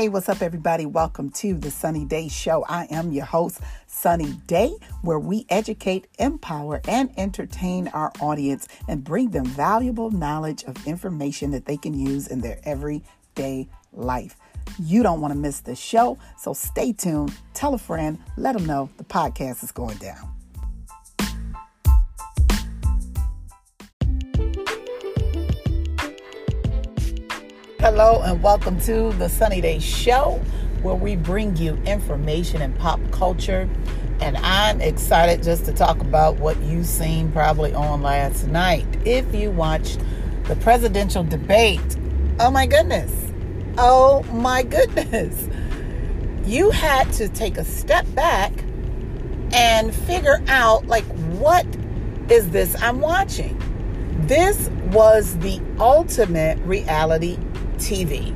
Hey, what's up, everybody? Welcome to the Sonnie Day Show. I am your host, Sonnie Day, where we educate, empower, and entertain our audience and bring them valuable knowledge of information that they can use in their everyday life. You don't want to miss the show, so stay tuned. Tell a friend, let them know the podcast is going down. Hello, and welcome to the Sonnie Day Show, where we bring you information and pop culture. And I'm excited just to talk about what you've seen probably on last night. If you watched the presidential debate, oh my goodness, oh my goodness, you had to take a step back and figure out, like, what is this I'm watching? This was the ultimate reality TV.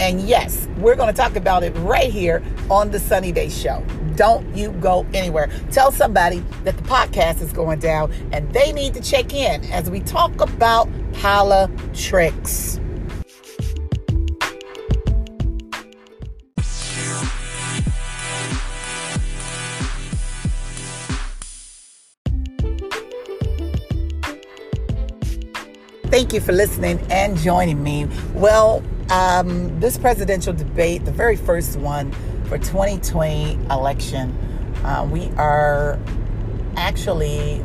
And yes, we're going to talk about it right here on the Sonnie Day Show. Don't you go anywhere. Tell somebody that the podcast is going down and they need to check in as we talk about politics. Thank you for listening and joining me. Well, um, this presidential debate, the very first one for 2020 election, uh, we are actually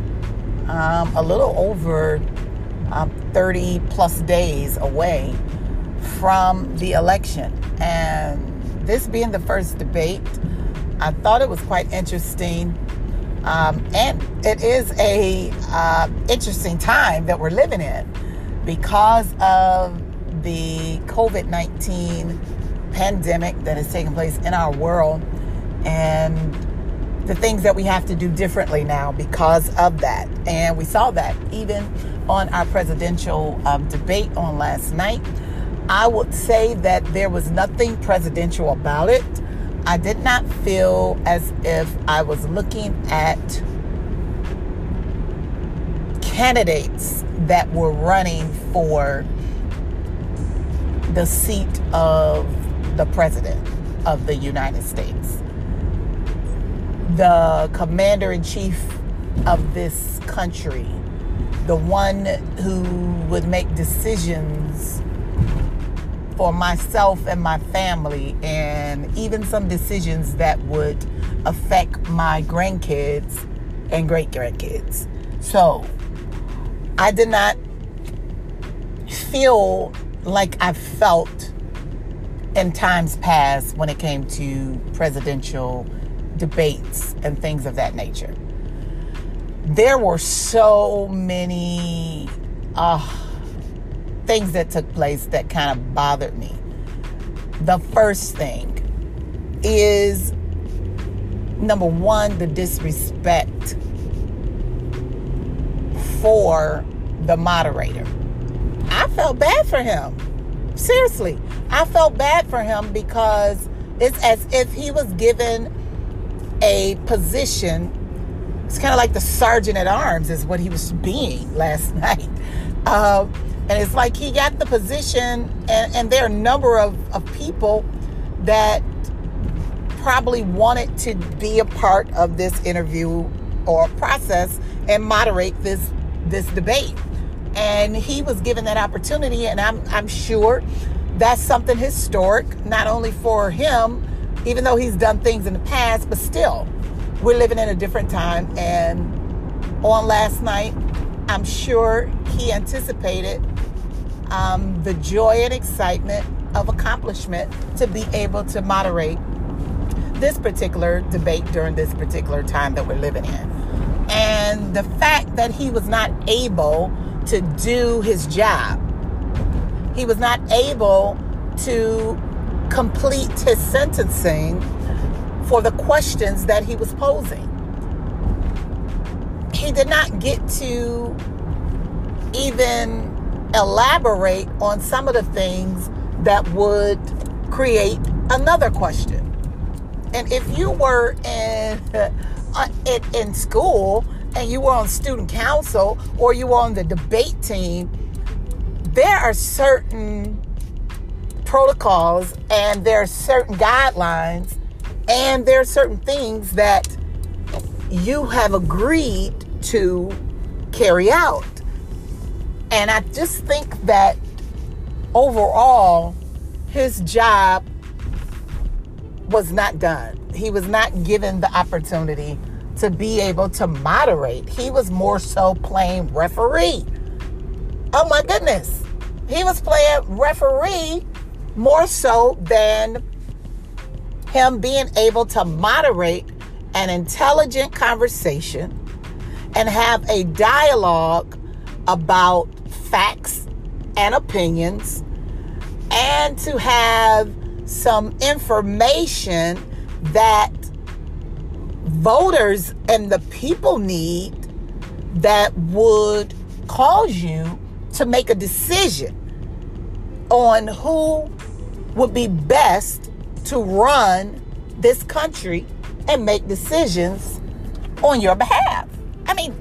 um, a little over um, 30 plus days away from the election. And this being the first debate, I thought it was quite interesting. Um, and it is a uh, interesting time that we're living in because of the COVID 19 pandemic that is taking place in our world and the things that we have to do differently now because of that. And we saw that even on our presidential um, debate on last night. I would say that there was nothing presidential about it. I did not feel as if I was looking at candidates that were running for the seat of the president of the United States. The commander in chief of this country, the one who would make decisions for myself and my family, and even some decisions that would affect my grandkids and great grandkids. So, I did not feel like I felt in times past when it came to presidential debates and things of that nature. There were so many uh, things that took place that kind of bothered me. The first thing is number one, the disrespect for the moderator. I felt bad for him. Seriously, I felt bad for him because it's as if he was given a position. It's kind of like the sergeant at arms, is what he was being last night. Uh, and it's like he got the position, and, and there are a number of, of people that probably wanted to be a part of this interview or process and moderate this this debate. And he was given that opportunity, and I'm, I'm sure that's something historic, not only for him, even though he's done things in the past, but still, we're living in a different time. And on last night, I'm sure he anticipated um, the joy and excitement of accomplishment to be able to moderate this particular debate during this particular time that we're living in. And the fact that he was not able to do his job, he was not able to complete his sentencing for the questions that he was posing. He did not get to even elaborate on some of the things that would create another question. And if you were in uh, in, in school and you were on student council or you were on the debate team, there are certain protocols and there are certain guidelines and there are certain things that you have agreed to carry out. And I just think that overall, his job was not done. He was not given the opportunity to be able to moderate. He was more so playing referee. Oh my goodness. He was playing referee more so than him being able to moderate an intelligent conversation and have a dialogue about facts and opinions and to have some information that voters and the people need that would cause you to make a decision on who would be best to run this country and make decisions on your behalf. I mean,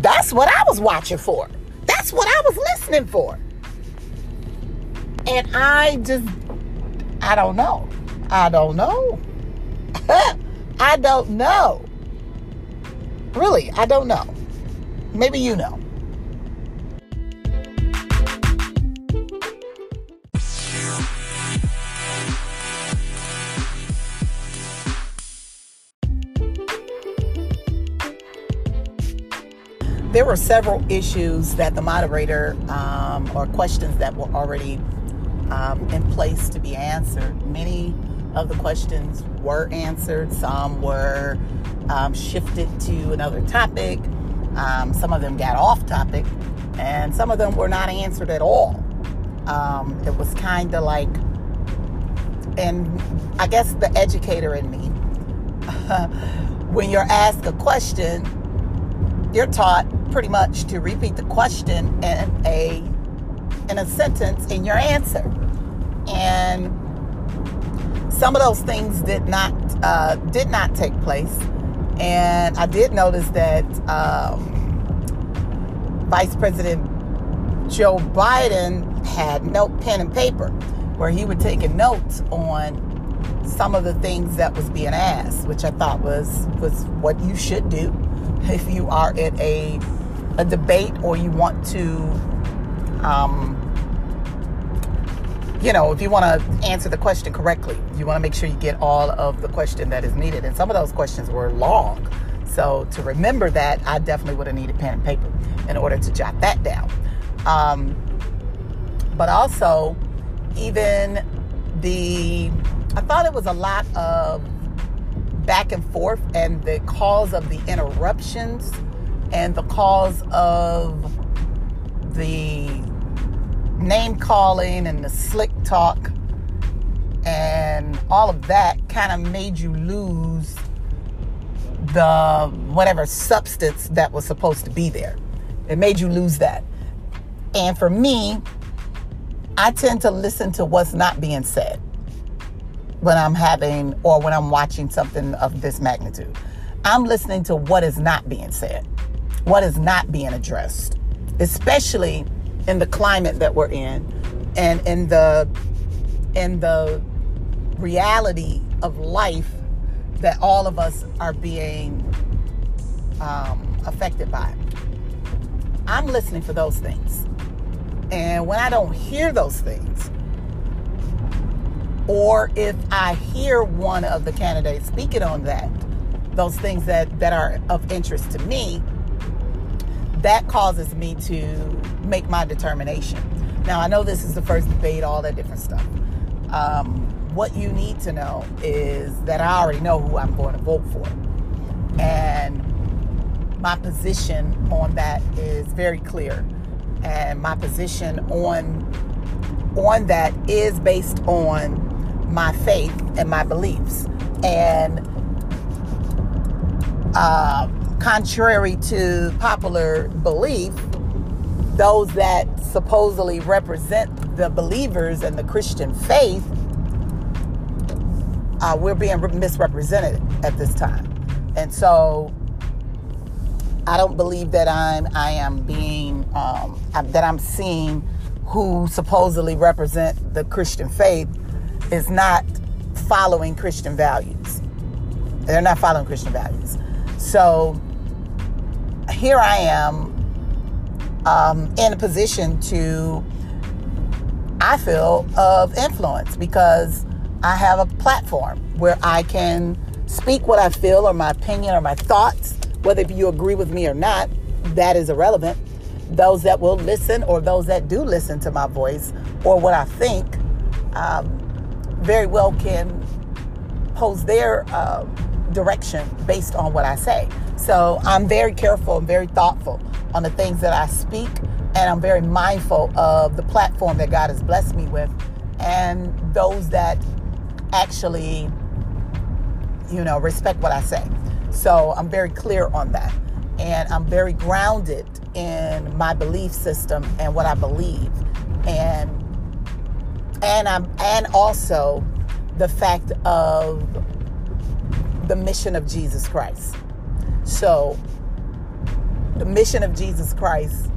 that's what I was watching for. That's what I was listening for. And I just, I don't know. I don't know. I don't know. Really, I don't know. Maybe you know. there were several issues that the moderator um, or questions that were already um, in place to be answered. Many of the questions were answered, some were um, shifted to another topic, um, some of them got off topic, and some of them were not answered at all. Um, it was kind of like, and I guess the educator in me, when you're asked a question, you're taught pretty much to repeat the question in a in a sentence in your answer. And some of those things did not uh, did not take place. And I did notice that um, Vice President Joe Biden had note pen and paper where he would take notes on some of the things that was being asked, which I thought was was what you should do if you are at a a debate or you want to, um, you know, if you want to answer the question correctly, you want to make sure you get all of the question that is needed. And some of those questions were long. So to remember that, I definitely would have needed pen and paper in order to jot that down. Um, but also, even the, I thought it was a lot of back and forth and the cause of the interruptions and the cause of the name calling and the slick talk and all of that kind of made you lose the whatever substance that was supposed to be there. It made you lose that. And for me, I tend to listen to what's not being said when I'm having or when I'm watching something of this magnitude. I'm listening to what is not being said what is not being addressed, especially in the climate that we're in and in the in the reality of life that all of us are being um, affected by. I'm listening for those things. And when I don't hear those things, or if I hear one of the candidates speaking on that, those things that, that are of interest to me, that causes me to make my determination. Now, I know this is the first debate, all that different stuff. Um, what you need to know is that I already know who I'm going to vote for. And my position on that is very clear. And my position on on that is based on my faith and my beliefs. And uh, contrary to popular belief, those that supposedly represent the believers and the Christian faith, uh, we're being misrepresented at this time. And so I don't believe that I'm I am being um, that I'm seeing who supposedly represent the Christian faith is not following Christian values. They're not following Christian values. So here I am um, in a position to, I feel, of influence because I have a platform where I can speak what I feel or my opinion or my thoughts, whether you agree with me or not, that is irrelevant. Those that will listen or those that do listen to my voice or what I think um, very well can pose their uh, direction based on what I say. So I'm very careful and very thoughtful on the things that I speak, and I'm very mindful of the platform that God has blessed me with and those that actually, you know, respect what I say. So I'm very clear on that. And I'm very grounded in my belief system and what I believe. And and I'm and also the fact of the mission of Jesus Christ. So, the mission of Jesus Christ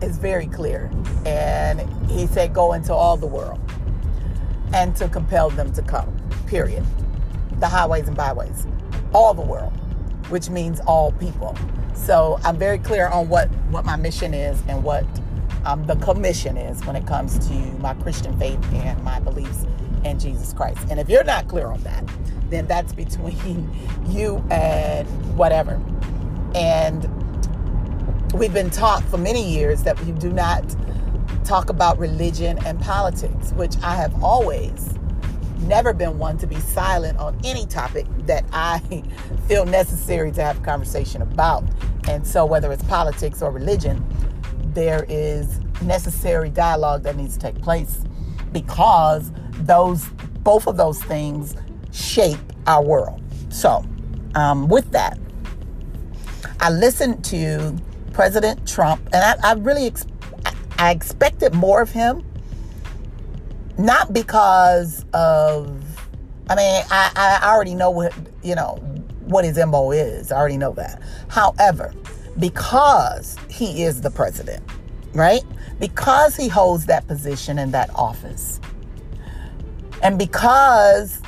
is very clear. And he said, Go into all the world and to compel them to come, period. The highways and byways, all the world, which means all people. So, I'm very clear on what, what my mission is and what um, the commission is when it comes to my Christian faith and my beliefs in Jesus Christ. And if you're not clear on that, then that's between you and whatever. And we've been taught for many years that we do not talk about religion and politics, which I have always never been one to be silent on any topic that I feel necessary to have a conversation about. And so, whether it's politics or religion, there is necessary dialogue that needs to take place because those both of those things shape our world. So, um, with that, I listened to President Trump, and I, I really ex- I expected more of him. Not because of, I mean, I, I already know what you know what his mo is. I already know that. However, because he is the president, right? Because he holds that position in that office, and because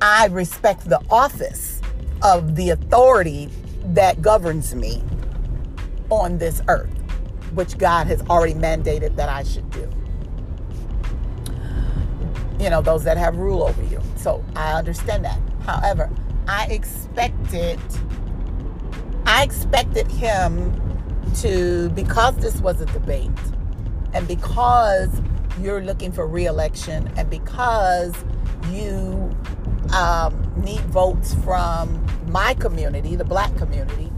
I respect the office of the authority that governs me on this earth, which God has already mandated that I should do. You know, those that have rule over you. So I understand that. However, I expected I expected him to because this was a debate and because you're looking for reelection and because you um, need votes from my community, the black community,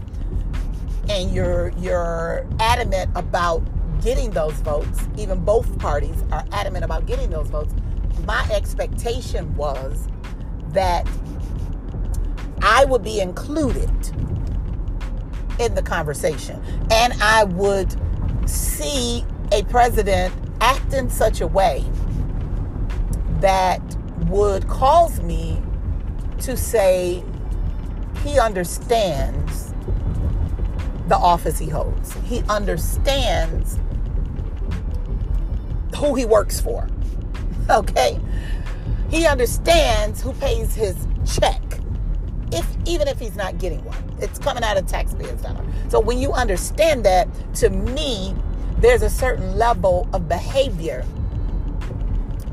and you're you're adamant about getting those votes, even both parties are adamant about getting those votes. My expectation was that I would be included in the conversation and I would see a president act in such a way that would cause me to say he understands the office he holds. He understands who he works for. Okay? He understands who pays his check. If even if he's not getting one. It's coming out of taxpayers' dollar. So when you understand that, to me, there's a certain level of behavior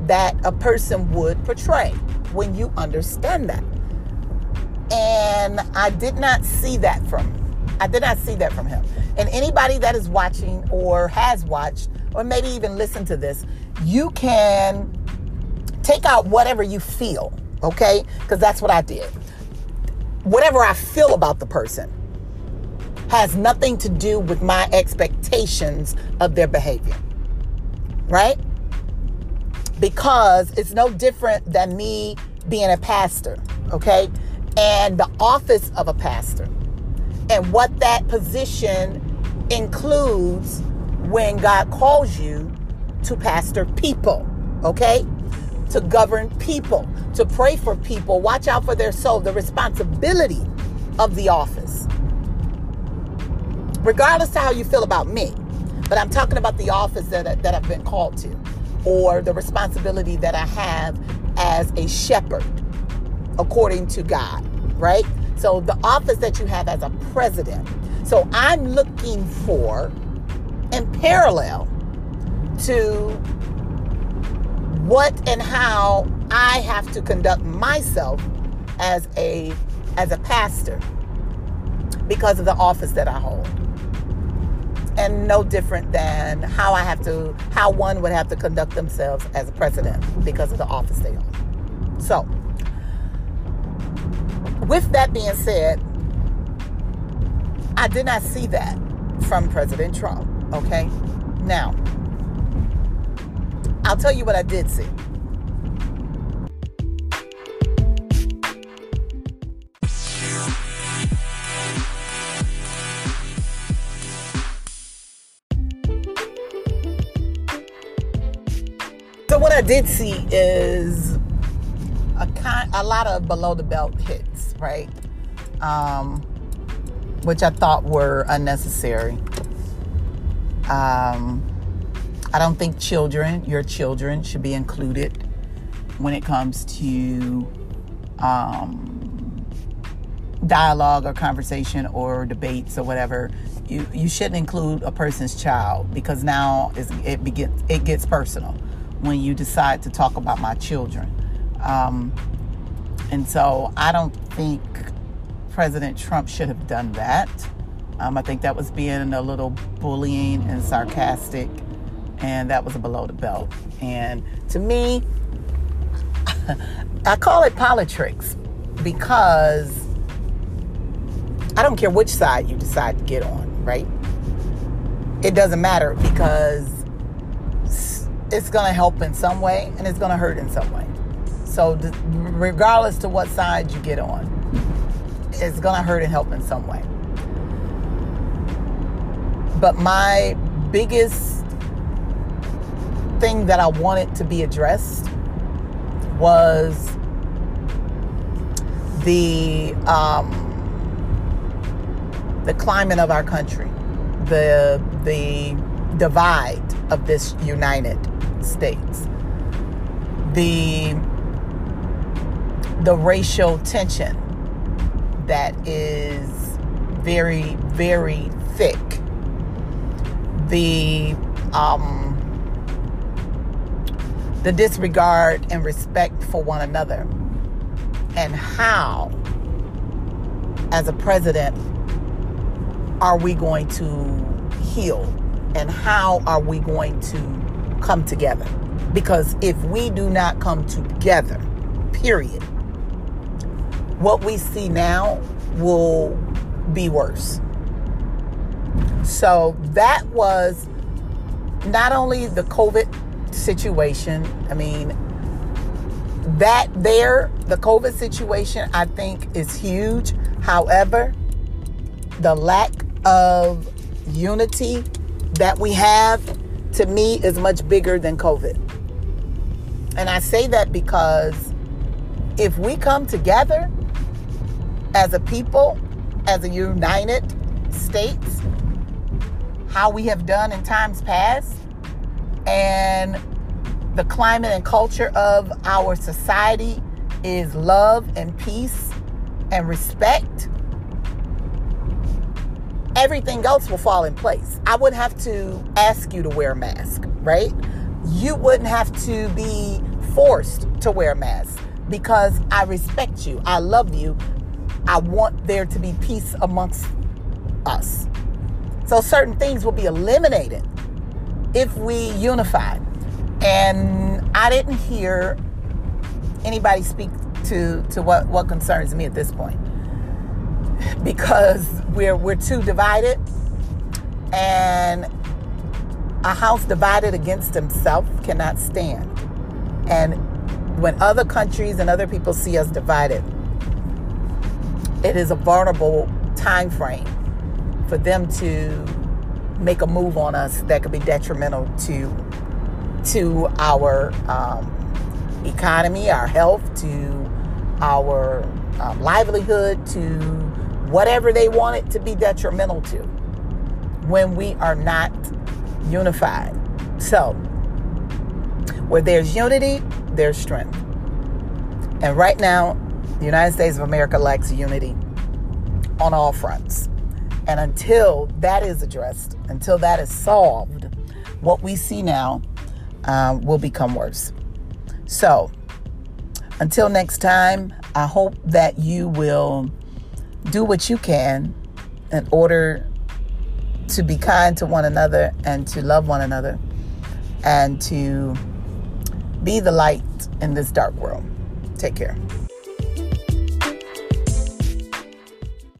that a person would portray when you understand that. And I did not see that from I did not see that from him. And anybody that is watching or has watched or maybe even listened to this, you can take out whatever you feel, okay? Because that's what I did. Whatever I feel about the person has nothing to do with my expectations of their behavior. Right? Because it's no different than me being a pastor, okay? And the office of a pastor and what that position includes when God calls you to pastor people, okay? To govern people, to pray for people, watch out for their soul, the responsibility of the office regardless of how you feel about me. but I'm talking about the office that, that I've been called to or the responsibility that I have as a shepherd according to God, right? So the office that you have as a president. So I'm looking for, in parallel to what and how I have to conduct myself as a as a pastor because of the office that I hold. And no different than how I have to how one would have to conduct themselves as a president because of the office they hold. So, with that being said, I did not see that from President Trump, okay? Now, I'll tell you what I did see. So what I did see is a kind, a lot of below the belt hits, right? Um, which I thought were unnecessary. Um, I don't think children, your children, should be included when it comes to um, dialogue or conversation or debates or whatever. You you shouldn't include a person's child because now it begins it gets personal when you decide to talk about my children. Um, and so I don't think President Trump should have done that. Um, I think that was being a little bullying and sarcastic, and that was a below the belt. And to me, I call it politics because I don't care which side you decide to get on, right? It doesn't matter because it's going to help in some way and it's going to hurt in some way. So, regardless to what side you get on, it's going to hurt and help in some way. But my biggest thing that I wanted to be addressed was the um, the climate of our country, the the divide of this United States, the the racial tension that is very very thick, the um, the disregard and respect for one another, and how, as a president, are we going to heal and how are we going to come together? Because if we do not come together, period, what we see now will be worse. So that was not only the COVID situation, I mean, that there, the COVID situation, I think is huge. However, the lack of unity that we have to me is much bigger than COVID. And I say that because if we come together as a people, as a united states, how we have done in times past, and the climate and culture of our society is love and peace and respect everything else will fall in place. I wouldn't have to ask you to wear a mask, right? You wouldn't have to be forced to wear a mask because I respect you. I love you. I want there to be peace amongst us. So certain things will be eliminated if we unify. And I didn't hear anybody speak to, to what, what concerns me at this point because we're we're too divided and a house divided against himself cannot stand and when other countries and other people see us divided it is a vulnerable time frame for them to make a move on us that could be detrimental to to our um, economy, our health, to our um, livelihood, to whatever they want it to be detrimental to when we are not unified. So, where there's unity, there's strength. And right now, the United States of America lacks unity on all fronts. And until that is addressed, until that is solved, what we see now um, will become worse. So, until next time, I hope that you will do what you can in order to be kind to one another and to love one another and to be the light in this dark world. Take care.